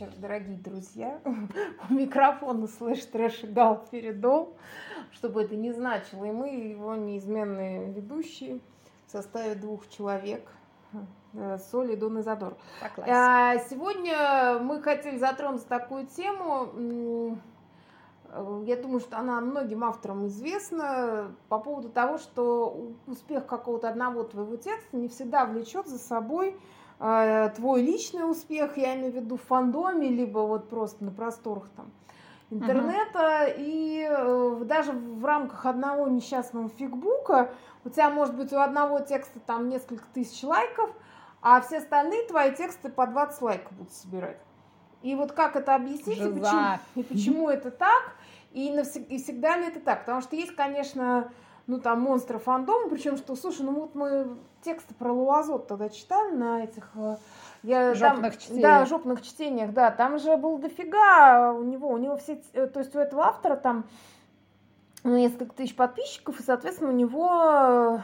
вечер, дорогие друзья. У микрофона слэш трэш гал передол, чтобы это не значило. И мы, его неизменные ведущие, в составе двух человек. Соли, Дон и Задор. А, Сегодня мы хотели затронуть такую тему. э, Я думаю, что она многим авторам известна по поводу того, что успех какого-то одного твоего текста не всегда влечет за собой твой личный успех, я имею в виду в фандоме, либо вот просто на просторах там интернета. И э, даже в рамках одного несчастного фигбука у тебя может быть у одного текста там несколько тысяч лайков, а все остальные твои тексты по 20 лайков будут собирать. И вот как это объяснить, и почему, и почему это так, и, навсег- и всегда ли это так? Потому что есть, конечно, ну там монстры фандома, причем что, слушай, ну вот мы тексты про Луазот тогда читали на этих э, я, там- Жопных чтениях. Да, жопных чтениях, да. Там же был дофига у него, у него все, э, то есть у этого автора там ну, несколько тысяч подписчиков, и, соответственно, у него,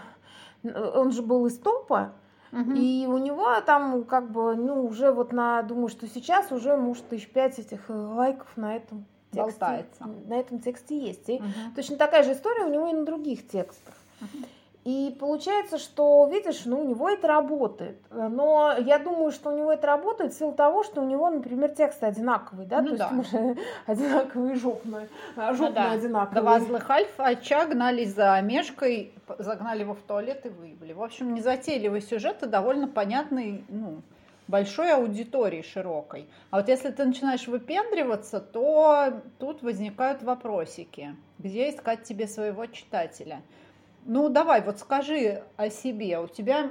э, он же был из топа, Мгм. и у него там как бы, ну, уже вот на, думаю, что сейчас уже, может, тысяч пять этих лайков на этом тексте, Болтается. на этом тексте есть. И Мгм. точно такая же история у него и на других текстах. Мгм. И получается, что, видишь, ну, у него это работает. Но я думаю, что у него это работает в силу того, что у него, например, тексты одинаковые, да? Ну То да. есть мы одинаковые жопные, а, жопные да. одинаковые. Два злых альфа гнались за Мешкой, загнали его в туалет и выявили. В общем, незатейливый сюжет и довольно понятный, ну, большой аудитории широкой. А вот если ты начинаешь выпендриваться, то тут возникают вопросики. Где искать тебе своего читателя? Ну, давай, вот скажи о себе. У тебя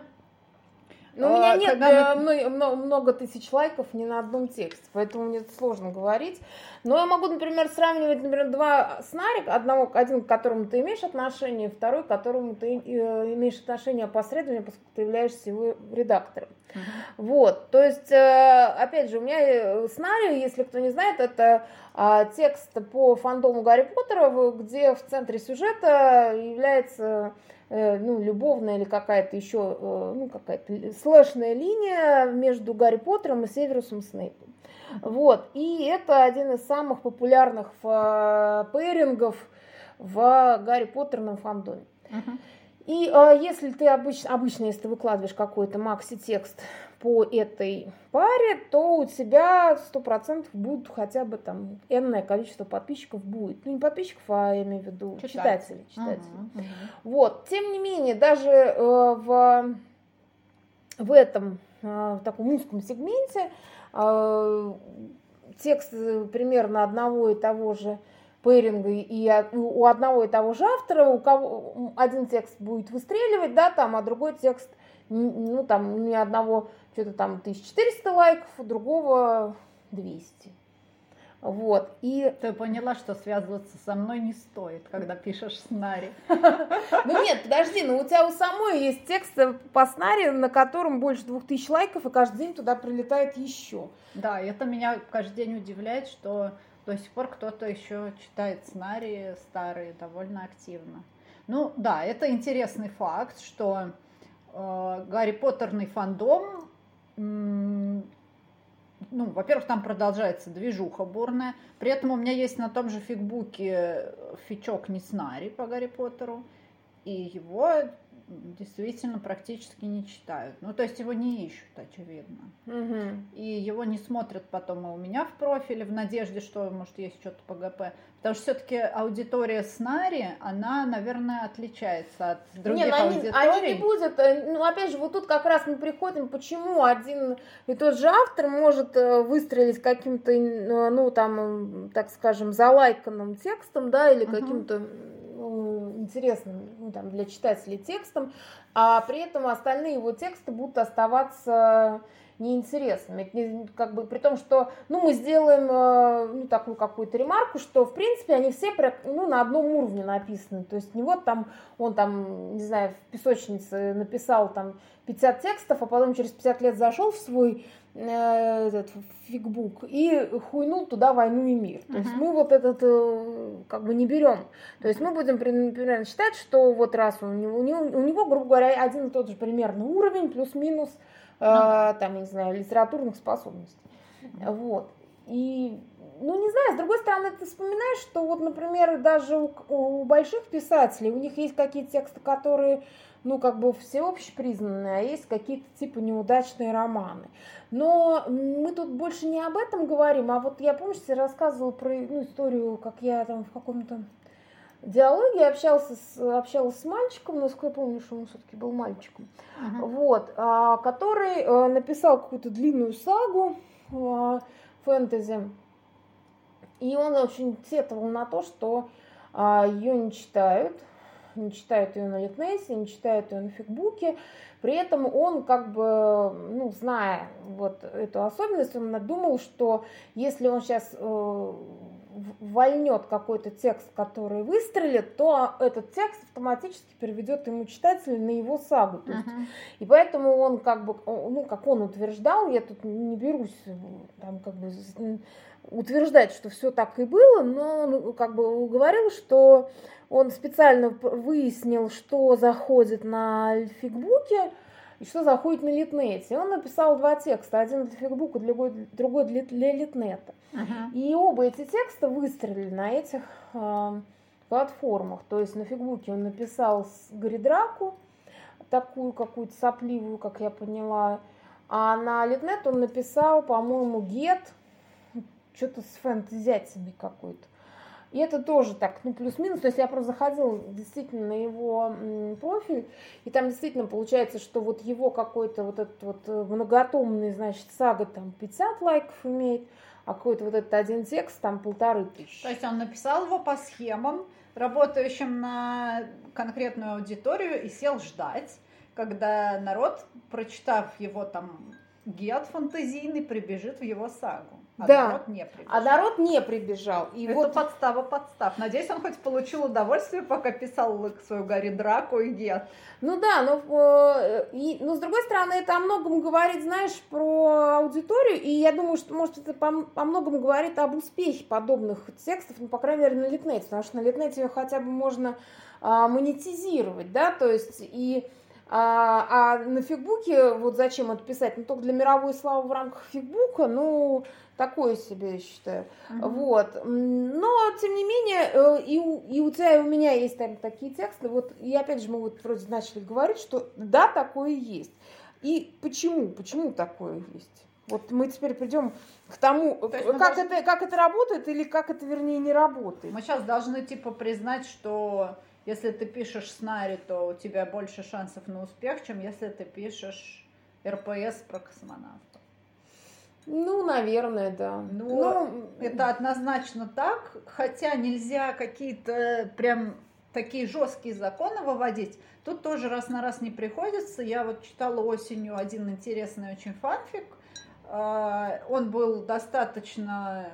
Но у меня А, нет когда э, мно- мно- много тысяч лайков ни на одном тексте, поэтому мне это сложно говорить. Но я могу, например, сравнивать, например, два сценария, одного, один, к которому ты имеешь отношение, второй, к которому ты э, имеешь отношение опосредованно, поскольку ты являешься его редактором. Вот, то есть, э, опять же, у меня э, сценарий, если кто не знает, это а, текст по фандому Гарри Поттера, где в центре сюжета является э, ну, любовная или какая-то еще, ну, какая-то слэшная линия между Гарри Поттером и Северусом Снейпом. Вот, и это один из самых популярных пэрингов в Гарри Поттерном фандоме. Мгм. И э, если ты обычно, обычно, если ты выкладываешь какой-то макси-текст по этой паре, то у тебя сто процентов будет хотя бы там энное количество подписчиков будет. Ну, не подписчиков, а я имею в виду Читателей. читателей. читателей. Мгм, мгм. Вот, тем не менее, даже э, в, в этом э, в таком узком сегменте э, текст э, примерно одного и того же пэринга и у одного и того же автора, у кого один текст будет выстреливать, да, там, а другой текст, ну, там, ни одного что-то там 1400 лайков, у другого 200. Вот, и Ты поняла, что связываться со мной не стоит, когда пишешь сценарий. Ну нет, подожди, ну у тебя у самой есть текст э, по снаре, на котором больше двух тысяч лайков, и каждый день туда прилетает еще. Да, это меня каждый день удивляет, что до сих пор кто-то еще читает сценарии старые довольно активно. Ну да, это интересный факт, что э, Гарри Поттерный фандом, м, ну, во-первых, там продолжается движуха бурная. При этом у меня есть на том же фигбуке фичок не сценарий по Гарри Поттеру, и его действительно практически не читают. Ну, то есть его не ищут, очевидно. И его не смотрят потом и у меня в профиле в надежде, что, может, есть что-то по ГП. Потому что все-таки аудитория Снари, она, наверное, отличается от других не, ну они, аудиторий. они не будут, э, ну опять же, вот тут как раз мы приходим, почему один и тот же автор может э, выстрелить каким-то, э, ну там, так скажем, залайканным текстом, да, или каким-то интересным ну, там, для читателей текстом, а при этом остальные его тексты будут оставаться неинтересными. Это не- как бы при том, что ну, мы сделаем э, ну, такую какую-то ремарку, что в принципе они все ну, на одном уровне написаны. То есть не вот там он там, не знаю, в песочнице написал там 50 текстов, а потом через 50 лет зашел в свой этот фигбук и хуйнул туда войну и мир. То есть мы вот этот э, как бы не берем. То есть мы будем при- примерно считать, что вот раз у него, у него, у него, грубо говоря, один и тот же примерно уровень, плюс-минус, э, да. там, я не знаю, литературных способностей. Вот. и, ну, не знаю, с другой стороны, ты вспоминаешь, что вот, например, даже у, у больших писателей, у них есть какие-то тексты, которые ну, как бы всеобщепризнанные, а есть какие-то типа неудачные романы. Но мы тут больше не об этом говорим, а вот я, помню, я рассказывала про ну, историю, как я там в каком-то диалоге общался с, общалась с мальчиком, насколько я помню, что он все-таки был мальчиком, uh-huh. вот, а, который а, написал какую-то длинную сагу а, фэнтези, и он очень сетовал на то, что а, ее не читают, не читают ее на Литнесе, не читают ее на Фигбуке. При этом он, как бы, ну, зная вот эту особенность, он надумал, что если он сейчас э, вольнет какой-то текст, который выстрелит, то этот текст автоматически переведет ему читателя на его сагу. То есть, uh-huh. И поэтому он как бы, ну, как он утверждал, я тут не берусь там как бы утверждать, что все так и было, но он как бы говорил, что он специально выяснил, что заходит на фигбуке и что заходит на литнете. Он написал два текста, один для фигбука, другой, другой для, для литнета. Uh-huh. И оба эти текста выстрелили на этих э, платформах. То есть на фигбуке он написал Гридраку, такую какую-то сопливую, как я поняла, а на литнет он написал, по-моему, Гет, что-то с фэнтезятами какой-то. И это тоже так, ну, плюс-минус. То есть я просто заходила действительно на его профиль, и там действительно получается, что вот его какой-то вот этот вот э, многотомный, значит, сага там 50 лайков имеет, а какой-то вот этот один текст там полторы тысячи. То есть он написал его по схемам, работающим на конкретную аудиторию, и сел ждать, когда народ, прочитав его там гет фантазийный, прибежит в его сагу. А да. народ не прибежал. А народ не прибежал. И Это вот... подстава подстав. Надеюсь, он хоть получил удовольствие, пока писал свою Гарри Драку и Гет. Ну да, но, э, и, но с другой стороны, это о многом говорит, знаешь, про аудиторию, и я думаю, что, может, это по, по многому говорит об успехе подобных текстов, ну, по крайней мере, на Литнете, потому что на Литнете ее хотя бы можно а, монетизировать, да, то есть и а, а на Фигбуке, вот зачем это писать? Ну, только для мировой славы в рамках Фигбука, ну, такое себе, я считаю. Mm-hmm. Вот. Но, тем не менее, э, и у, и у тебя, и у меня есть там такие тексты. Вот, и опять же, мы вот вроде начали говорить, что да, такое есть. И почему? Почему такое есть? Вот мы теперь придем к тому, То как, должны... это, как это работает или как это, вернее, не работает. Мы сейчас должны, типа, признать, что если ты пишешь сценарий, то у тебя больше шансов на успех, чем если ты пишешь РПС про космонавтов. Ну, наверное, да. Ну, ну, это однозначно так, хотя нельзя какие-то прям такие жесткие законы выводить. Тут тоже раз на раз не приходится. Я вот читала осенью один интересный очень фанфик. А, он был достаточно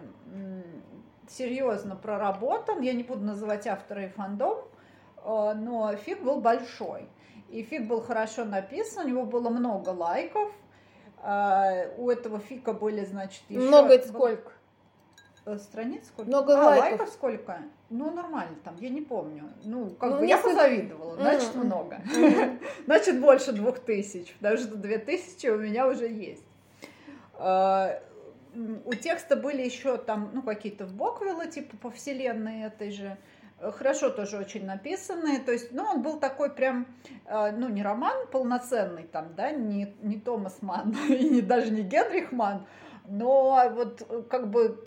серьезно проработан. Я не буду называть автора и фандом, но фиг был большой. И фиг был хорошо написан, у него было много лайков, а, у этого фика были, значит, еще... Много это сколько? Э, страниц сколько? Много а, лайков. лайков сколько? Ну, нормально там, я не помню. Ну, как ну, бы я позавидовала, значит, mm-hmm. много. Mm-hmm. значит, больше двух тысяч, потому что две тысячи у меня уже есть. А, у текста были еще там, ну, какие-то в боквиллы, типа по вселенной этой же хорошо тоже очень написанные, то есть, ну, он был такой прям, э, ну, не роман полноценный там, да, не, не Томас Ман и не, даже не Генрих Ман, но вот как бы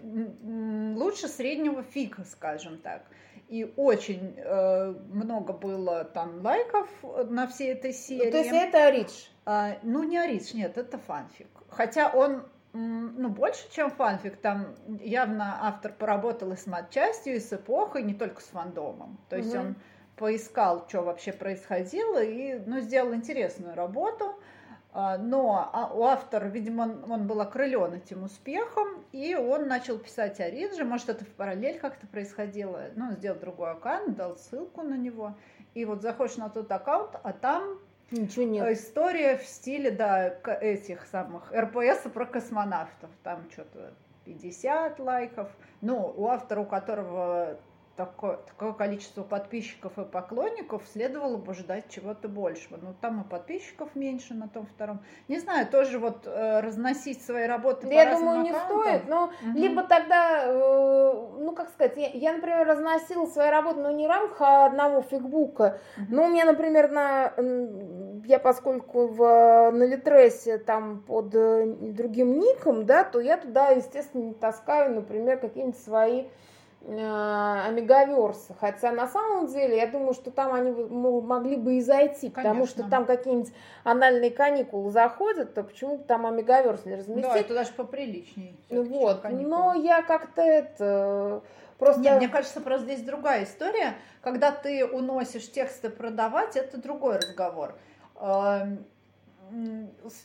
лучше среднего фига, скажем так. И очень э, много было там лайков на всей этой серии. Ну, то есть это Аридж? А, ну, не Аридж, нет, это фанфик. Хотя он ну, больше, чем фанфик. Там явно автор поработал и с матчастью, и с эпохой, не только с фандомом. То есть угу. он поискал, что вообще происходило, и ну, сделал интересную работу. А, но а, у автора, видимо, он был окрылен этим успехом, и он начал писать о Ридже. Может, это в параллель как-то происходило. Ну, он сделал другой аккаунт, дал ссылку на него. И вот заходишь на тот аккаунт, а там Ничего нет. История в стиле, да, этих самых РПС про космонавтов. Там что-то 50 лайков. Ну, у автора, у которого такое, такое количество подписчиков и поклонников, следовало бы ждать чего-то большего. Но там и подписчиков меньше на том втором. Не знаю, тоже вот э, разносить свои работы да по Я думаю, не стоит, но угу. либо тогда, э, ну как сказать, я, я, например, разносила свои работы, но не в рамках одного фигбука, угу. но у меня, например, на, я поскольку в, на Литресе там под э, другим ником, да, то я туда, естественно, таскаю, например, какие-нибудь свои Э, Хотя на самом деле я думаю, что там они могли бы и зайти, Конечно. потому что там какие-нибудь анальные каникулы заходят, то почему-то там омегаверс не разместить. Да, это даже поприличнее. Вот, но я как-то это... Просто... Нет, мне кажется, просто здесь другая история. Когда ты уносишь тексты продавать, это другой разговор эм,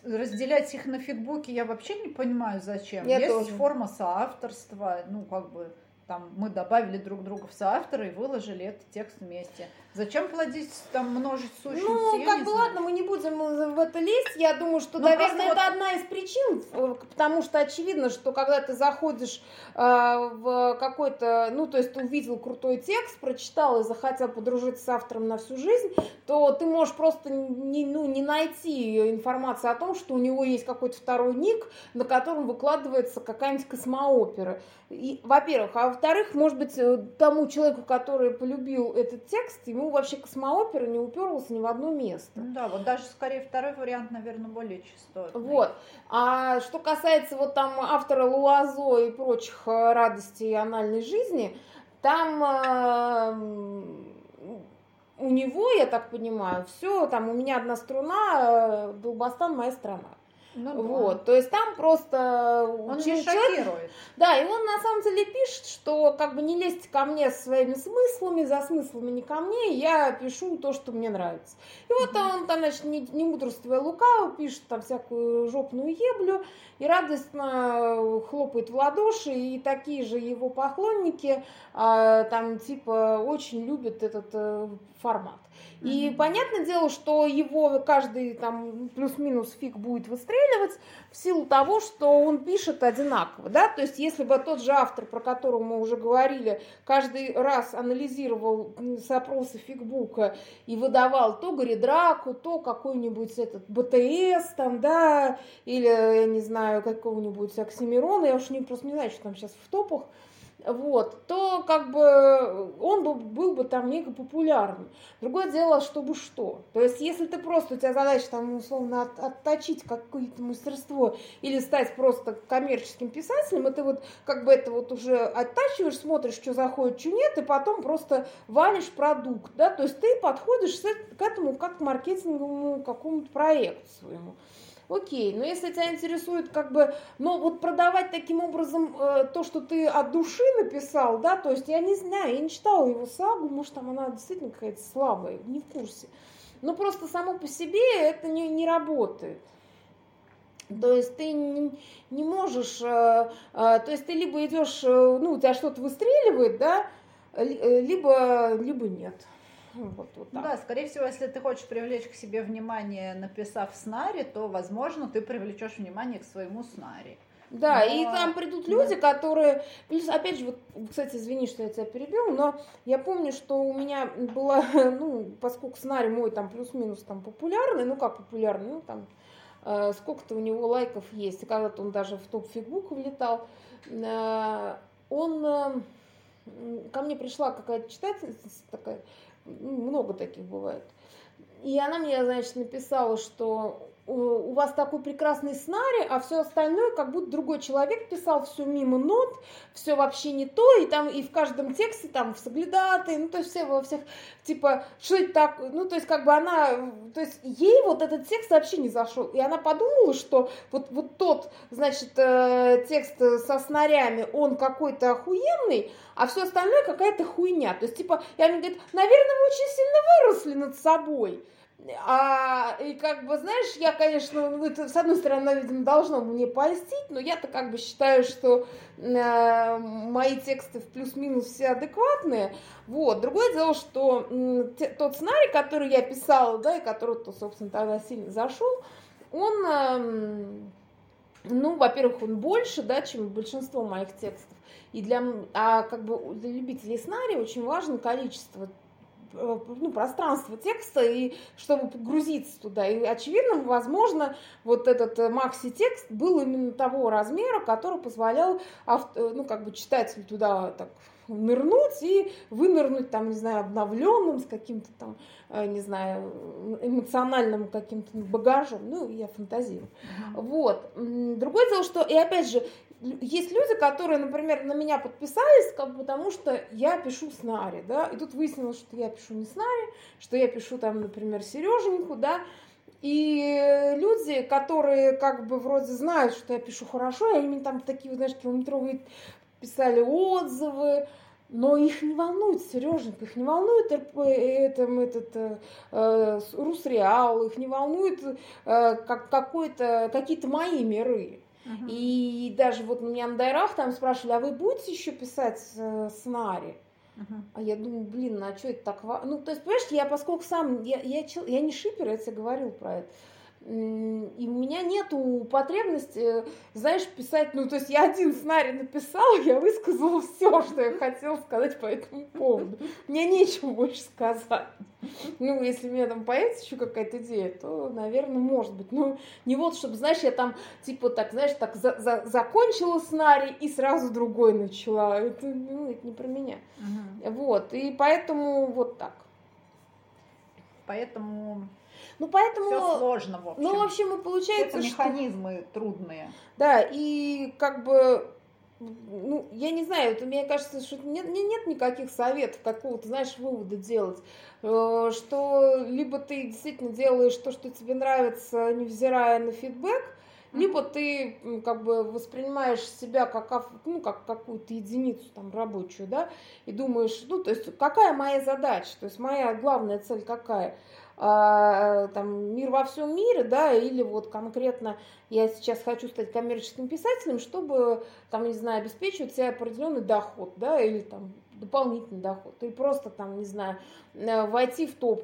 разделять их на фигбуки я вообще не понимаю, зачем. Я Есть тоже. форма соавторства, ну, как бы там мы добавили друг друга в соавторы и выложили этот текст вместе. Зачем плодить там множить сущности? Ну, как бы ладно, мы не будем в это лезть. Я думаю, что, ну, наверное, это вот... одна из причин, потому что очевидно, что когда ты заходишь э, в какой-то, ну, то есть ты увидел крутой текст, прочитал и захотел подружиться с автором на всю жизнь, то ты можешь просто не, ну, не найти информацию о том, что у него есть какой-то второй ник, на котором выкладывается какая-нибудь космоопера. И, во-первых, а во-вторых, может быть, э, тому человеку, который полюбил этот текст, ему вообще космоопера не уперлась ни в одно место. Да, вот даже скорее второй вариант, наверное, более частотный. Вот. А что касается вот там автора Луазо и прочих э, радостей анальной жизни, там э, у него, я так понимаю, все, там у меня одна струна, Долбастан моя страна. Ну, вот, да. то есть там просто он человек, шокирует. Да, и он на самом деле пишет, что как бы не лезьте ко мне со своими смыслами, за смыслами не ко мне, я пишу то, что мне нравится. И вот mm он там, значит, не, не мудрствуя лукаво, пишет там всякую жопную еблю и радостно хлопает в ладоши, и такие же его поклонники а, там типа очень любят этот а, формат. И понятное дело, что его каждый там плюс-минус фиг будет выстреливать в силу того, что он пишет одинаково, да, то есть если бы тот же автор, про которого мы уже говорили, каждый раз анализировал запросы фигбука и выдавал то Горидраку, то какой-нибудь этот БТС там, да, или, я не знаю, какого-нибудь Оксимирона, я уж не, просто не знаю, что там сейчас в топах, вот, то как бы он был, был бы там мега популярным. Другое дело, чтобы что. То есть, если ты просто, у тебя задача там условно от, отточить какое-то мастерство или стать просто коммерческим писателем, и ты вот как бы это вот уже оттачиваешь, смотришь, что заходит, что нет, и потом просто валишь продукт, да, то есть ты подходишь к этому как к маркетинговому какому-то проекту своему. Окей, но если тебя интересует как бы, ну вот продавать таким образом э, то, что ты от души написал, да, то есть я не знаю, я не читала его сагу, может там она действительно какая-то слабая, не в курсе. Но просто само по себе это не, не работает. То есть ты не, не можешь, э, э, то есть ты либо идешь, э, ну у тебя что-то выстреливает, да, э, либо, либо нет. Вот, вот так. Да, скорее всего, если ты хочешь привлечь к себе внимание, написав сценарий, то, возможно, ты привлечешь внимание к своему сценарию. Да, но... и там придут люди, да. которые... Плюс, опять же, вот, кстати, извини, что я тебя перебил, но я помню, что у меня была, ну, поскольку сценарий мой там плюс-минус там популярный, ну, как популярный, ну, там, э, сколько-то у него лайков есть, и когда-то он даже в топ фигбук влетал, э, он... Э, ко мне пришла какая-то читательница такая, много таких бывает. И она мне, значит, написала, что у вас такой прекрасный сценарий, а все остальное, как будто другой человек писал все мимо нот, все вообще не то, и там и в каждом тексте там в соглядатые, ну то есть все во всех, типа, что это так, ну то есть как бы она, то есть ей вот этот текст вообще не зашел, и она подумала, что вот, вот тот, значит, э, текст со снарями, он какой-то охуенный, а все остальное какая-то хуйня, то есть типа, я мне говорит, наверное, мы очень сильно выросли над собой, а, и как бы, знаешь, я, конечно, ну, это, с одной стороны, видимо, должно мне польстить, но я-то как бы считаю, что э, мои тексты в плюс-минус все адекватные. Вот. Другое дело, что э, тот сценарий, который я писала, да, и который, то, собственно, тогда сильно зашел, он... Э, ну, во-первых, он больше, да, чем большинство моих текстов. И для, а как бы для любителей сценария очень важно количество ну, пространство текста, и чтобы погрузиться туда. И, очевидно, возможно, вот этот э, макси-текст был именно того размера, который позволял авто, э, ну, как бы читателю туда так нырнуть и вынырнуть, там, не знаю, обновленным, с каким-то там, не знаю, эмоциональным каким-то багажом. Ну, я фантазирую. Uh-huh. Вот. Другое дело, что, и опять же, есть люди, которые, например, на меня подписались, как потому что я пишу сценарий, да, и тут выяснилось, что я пишу не сценарий, что я пишу там, например, Сереженьку, да, и люди, которые как бы вроде знают, что я пишу хорошо, они там такие, знаешь, километровые писали отзывы, но их не волнует Сереженька, их не волнует РП, этом, этот, э, э Русреал, их не волнует э, как, какие-то мои миры. Uh-huh. И даже вот меня на Дайрах там спрашивали, а вы будете еще писать э, сценарий? Uh-huh. А я думаю, блин, ну а что это так важно? Ну, то есть, понимаешь, я поскольку сам, я, я, я не шипер, я тебе говорил про это. И у меня нету потребности, знаешь, писать, ну, то есть я один сценарий написала, я высказала все, что я хотела сказать по этому поводу. Мне нечего больше сказать. Ну, если у меня там появится еще какая-то идея, то, наверное, может быть. Ну, не вот, чтобы, знаешь, я там, типа, так, знаешь, так за за закончила сценарий и сразу другой начала. Это, ну, это не про меня. Угу. Вот, и поэтому вот так. Поэтому ну, поэтому... Все сложно, в общем. Ну, в общем, и получается, Это механизмы что... трудные. Да, и как бы ну, я не знаю, вот мне кажется, что нет, нет никаких советов, какого-то, знаешь, вывода делать, э, что либо ты действительно делаешь то, что тебе нравится, невзирая на фидбэк, либо ты как бы воспринимаешь себя как, ну, как какую-то единицу там рабочую, да, и думаешь, ну, то есть какая моя задача, то есть моя главная цель какая – там, мир во всем мире, да, или вот конкретно я сейчас хочу стать коммерческим писателем, чтобы, там, не знаю, обеспечивать себе определенный доход, да, или там дополнительный доход, или просто там, не знаю, э, войти в топ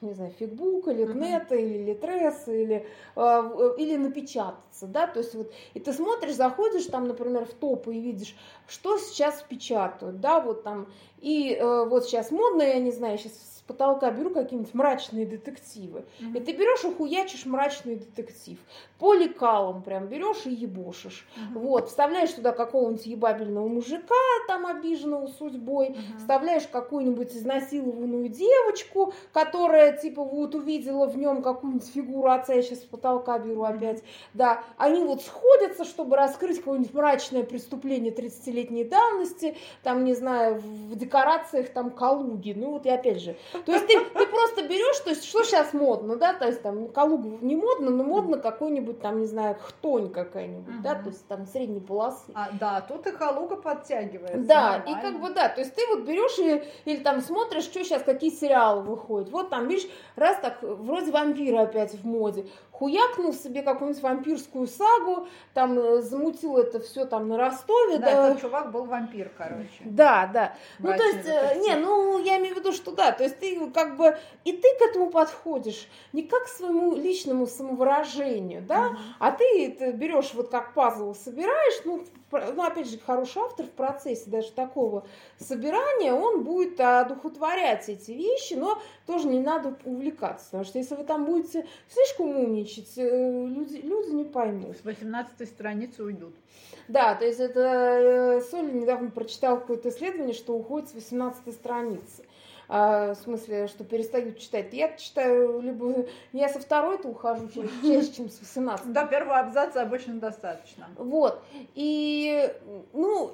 не знаю, Фигбука, Литнета, uh-huh. или Литрес, или, э, или напечататься, да, то есть вот, и ты смотришь, заходишь там, например, в топ и видишь, что сейчас печатают, да, вот там, и э, вот сейчас модно, я не знаю, сейчас потолка беру какие-нибудь мрачные детективы. Mm-hmm. И ты берешь и хуячишь мрачный детектив. По лекалам прям берешь и ебошишь. Mm-hmm. Вот, вставляешь туда какого-нибудь ебабельного мужика, там обиженного судьбой, mm-hmm. вставляешь какую-нибудь изнасилованную девочку, которая типа вот увидела в нем какую-нибудь фигуру отца, я сейчас с потолка беру mm-hmm. опять. Да, они вот сходятся, чтобы раскрыть какое-нибудь мрачное преступление 30-летней давности, там, не знаю, в декорациях там Калуги. Ну вот и опять же, то есть ты, ты просто берешь, то есть что сейчас модно, да, то есть там Калугу не модно, но модно какой-нибудь там, не знаю, хтонь какая-нибудь, да, то есть там средней полосы. А, да, тут и Калуга подтягивается. Да, нормально. и как бы, да, то есть ты вот берешь и, или там смотришь, что сейчас, какие сериалы выходят. Вот там, видишь, раз так, вроде вампиры опять в моде хуякнул себе какую-нибудь вампирскую сагу, там э, замутил это все там на Ростове. Да, да. этот чувак был вампир, короче. Да, да. ну, то есть, детектив. Э, не, ну, я имею в виду, что да, то есть ты как бы, и ты к этому подходишь не как к своему личному самовыражению, да, угу. а ты это берешь вот как пазл собираешь, ну, ну, опять же, хороший автор в процессе даже такого собирания, он будет одухотворять эти вещи, но тоже не надо увлекаться, потому что если вы там будете слишком умничать, э, люди, люди не поймут. С 18 страницы уйдут. Да, то есть это э, Соли недавно прочитал какое-то исследование, что уходит с 18 страницы а, в смысле, что перестают читать. Я читаю либо... Я со второй-то ухожу чаще, чем с 18. До первого абзаца обычно достаточно. Вот. И, ну,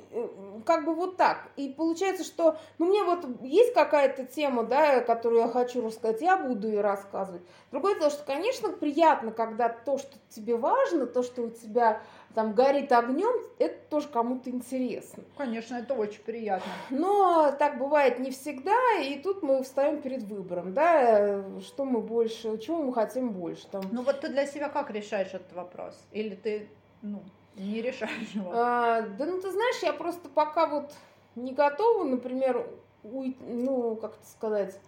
как бы вот так. И получается, что, ну, мне вот есть какая-то тема, да, которую я хочу рассказать, я буду ее рассказывать. Другое дело, что, конечно, приятно, когда то, что тебе важно, то, что у тебя там горит огнем, это тоже кому-то интересно. Конечно, это очень приятно. Но так бывает не всегда, и тут мы встаем перед выбором, да, что мы больше, чего мы хотим больше. Там. Ну вот ты для себя как решаешь этот вопрос? Или ты, ну, не решаешь его? А, да ну ты знаешь, я просто пока вот не готова, например, уй, ну, как это сказать,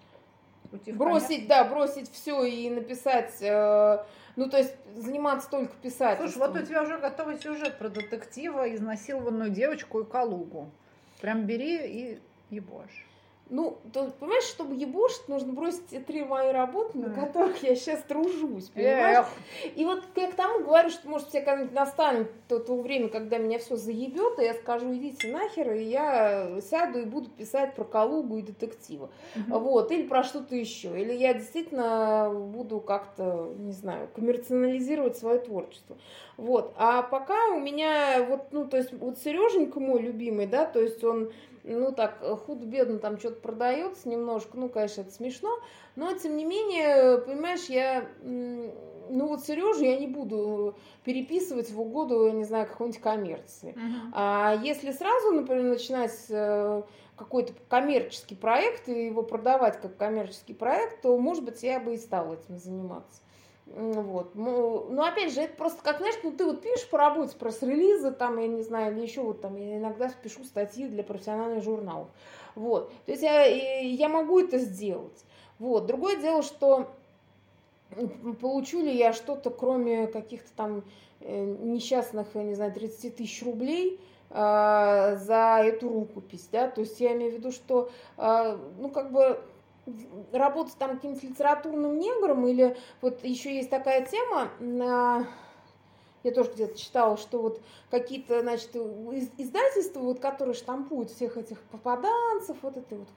Уйти в бросить, да, бросить все и написать, э, ну, то есть заниматься только писательством. Слушай, вот у тебя уже готовый сюжет про детектива, изнасилованную девочку и Калугу. Прям бери и ебошь. Ну, то, понимаешь, чтобы ебошить, нужно бросить те три мои работы, на которых я сейчас тружусь, понимаешь? Эх. И вот я к тому говорю, что, может, тебе когда-нибудь настанет то, то время, когда меня все заебет, и я скажу, идите нахер, и я сяду и буду писать про Калугу и детектива. Вот, или про что-то еще. Или я действительно буду как-то, не знаю, коммерциализировать свое творчество. Вот. А пока у меня вот, ну, то есть, вот Сереженька мой любимый, да, то есть он ну так, худо-бедно там что-то продается немножко, ну, конечно, это смешно, но, тем не менее, понимаешь, я, ну, вот Сережу я не буду переписывать в угоду, я не знаю, какой-нибудь коммерции. Мгм. А если сразу, например, начинать э, какой-то коммерческий проект и его продавать как коммерческий проект, то, может быть, я бы и стала этим заниматься. Вот. Ну, ну, опять же, это просто как, знаешь, ну, ты вот пишешь по работе, пресс-релизы, там, я не знаю, или еще вот там, я иногда пишу статьи для профессиональных журналов. Вот. То есть я, я могу это сделать. Вот. Другое дело, что получу ли я что-то, кроме каких-то там э, несчастных, я не знаю, 30 тысяч рублей, а, за эту рукопись, да, то есть я имею в виду, что, а, ну, как бы работать там каким-то литературным негром или вот еще есть такая тема, я тоже где-то читала, что вот какие-то, значит, из- издательства, вот, которые штампуют всех этих попаданцев, вот это вот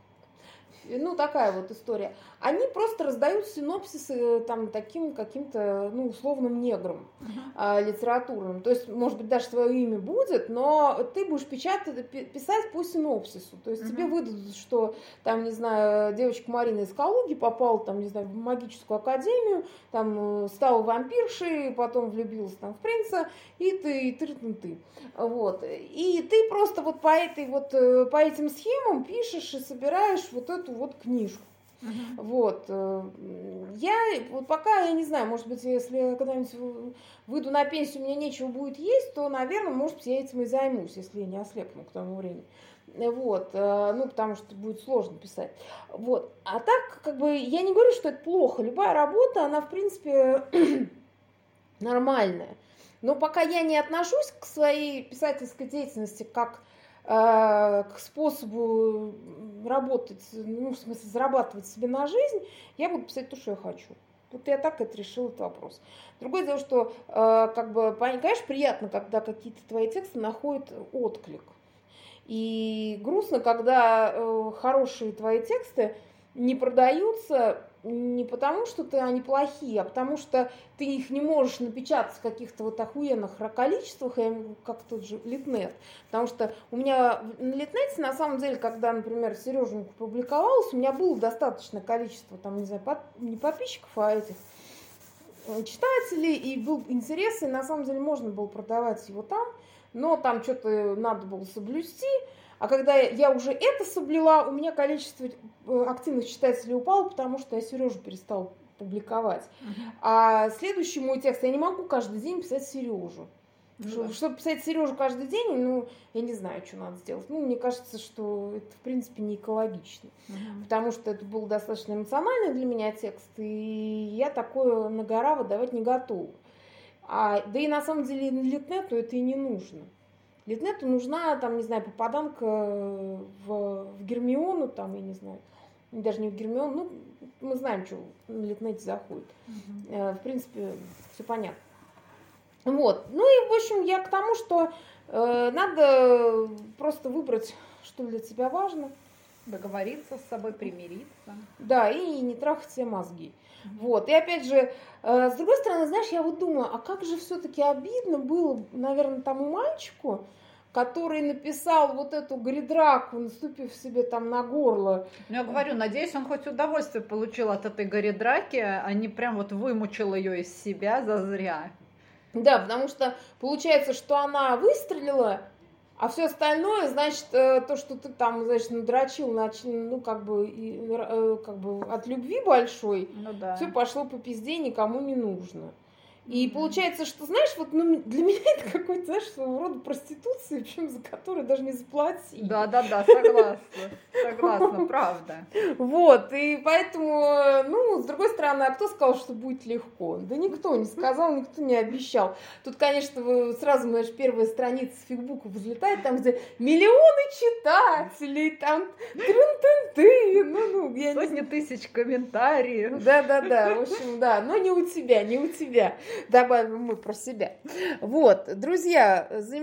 ну, такая вот история. Они просто раздают синопсисы э, там таким каким-то, ну, условным неграм а, литературным. То есть, может быть, даже твое имя будет, но ты будешь печатать, пи- писать по синопсису. То есть Мгм. тебе выдадут, что там, не знаю, девочка Марина из Калуги попала там, не знаю, в магическую академию, там э, стала вампиршей, потом влюбилась там в принца, и ты, и ты, и ты. Вот. И ты просто вот по этой вот, э, по этим схемам пишешь и собираешь вот эту вот книжку. Мгм. Вот. э, Я вот пока, я не знаю, может быть, если когда-нибудь выйду на пенсию, у меня нечего будет есть, то, наверное, может быть, я этим и займусь, если я не ослепну к тому времени. Вот, э, ну, потому что будет сложно писать. Вот. А так, как бы, я не говорю, что это плохо. Любая работа, она, в принципе, нормальная. Но пока я не отношусь к своей писательской деятельности как к способу работать, ну, в смысле, зарабатывать себе на жизнь, я буду писать то, что я хочу. Вот я так это решила этот вопрос. Другое дело, что, э, как бы, конечно, приятно, когда какие-то твои тексты находят отклик. И грустно, когда э, хорошие твои тексты не продаются не потому, что ты, они плохие, а потому что ты их не можешь напечатать в каких-то вот охуенных количествах, я как тот же Литнет. Потому что у меня на Литнете, на самом деле, когда, например, Сереженька публиковалась, у меня было достаточное количество, там, не знаю, под- не подписчиков, а этих э, читателей, и был интерес, и на самом деле можно было продавать его там, но там что-то надо было соблюсти, а когда я уже это соблюла, у меня количество э, активных читателей упало, потому что я Сережу перестала публиковать. А следующий мой текст, я не могу каждый день писать Сережу. Ну Что- да. Чтобы писать Сережу каждый день, ну, я не знаю, что надо сделать. Ну, мне кажется, что это, в принципе, не экологично. Мгм. Потому что это был достаточно эмоциональный для меня текст, и я такое на гора выдавать не готова. А, да и на самом деле Литнету это и не нужно. Литнету нужна, там, не знаю, попаданка в, в Гермиону, там, я не знаю, даже не в Гермиону, ну, мы знаем, что на Литнете заходит. Э, В принципе, все понятно. Вот. Ну и, в общем, я к тому, что э, надо просто выбрать, что для тебя важно. Договориться с собой, примириться. Да, и не трахать себе мозги. Вот. И опять же, э, с другой стороны, знаешь, я вот думаю, а как же все-таки обидно было, наверное, тому мальчику, который написал вот эту гридраку, наступив себе там на горло. Ну, я говорю, надеюсь, он хоть удовольствие получил от этой горе драки, а не прям вот вымучил ее из себя зазря. Да, потому что получается, что она выстрелила, а все остальное, значит, э, то, что ты там, значит, надрочил, ну, как бы, и, э, как бы от любви большой, Ну да. все пошло по пизде, никому не нужно. И получается, что, знаешь, вот ну, для меня это какой-то, знаешь, своего рода проституция, причем за которую даже не заплатить. Да, да, да, согласна. Согласна, правда. Вот, и поэтому, ну, с другой стороны, а кто сказал, что будет легко? Да никто не сказал, никто не обещал. Тут, конечно, сразу, знаешь, первая страница Фейсбука взлетает, там, где миллионы читателей, там, трын-тын-ты, ну, ну, я Сотни не... тысяч комментариев. Да-да-да, в общем, да, но не у тебя, не у тебя добавим мы про себя. Вот, друзья,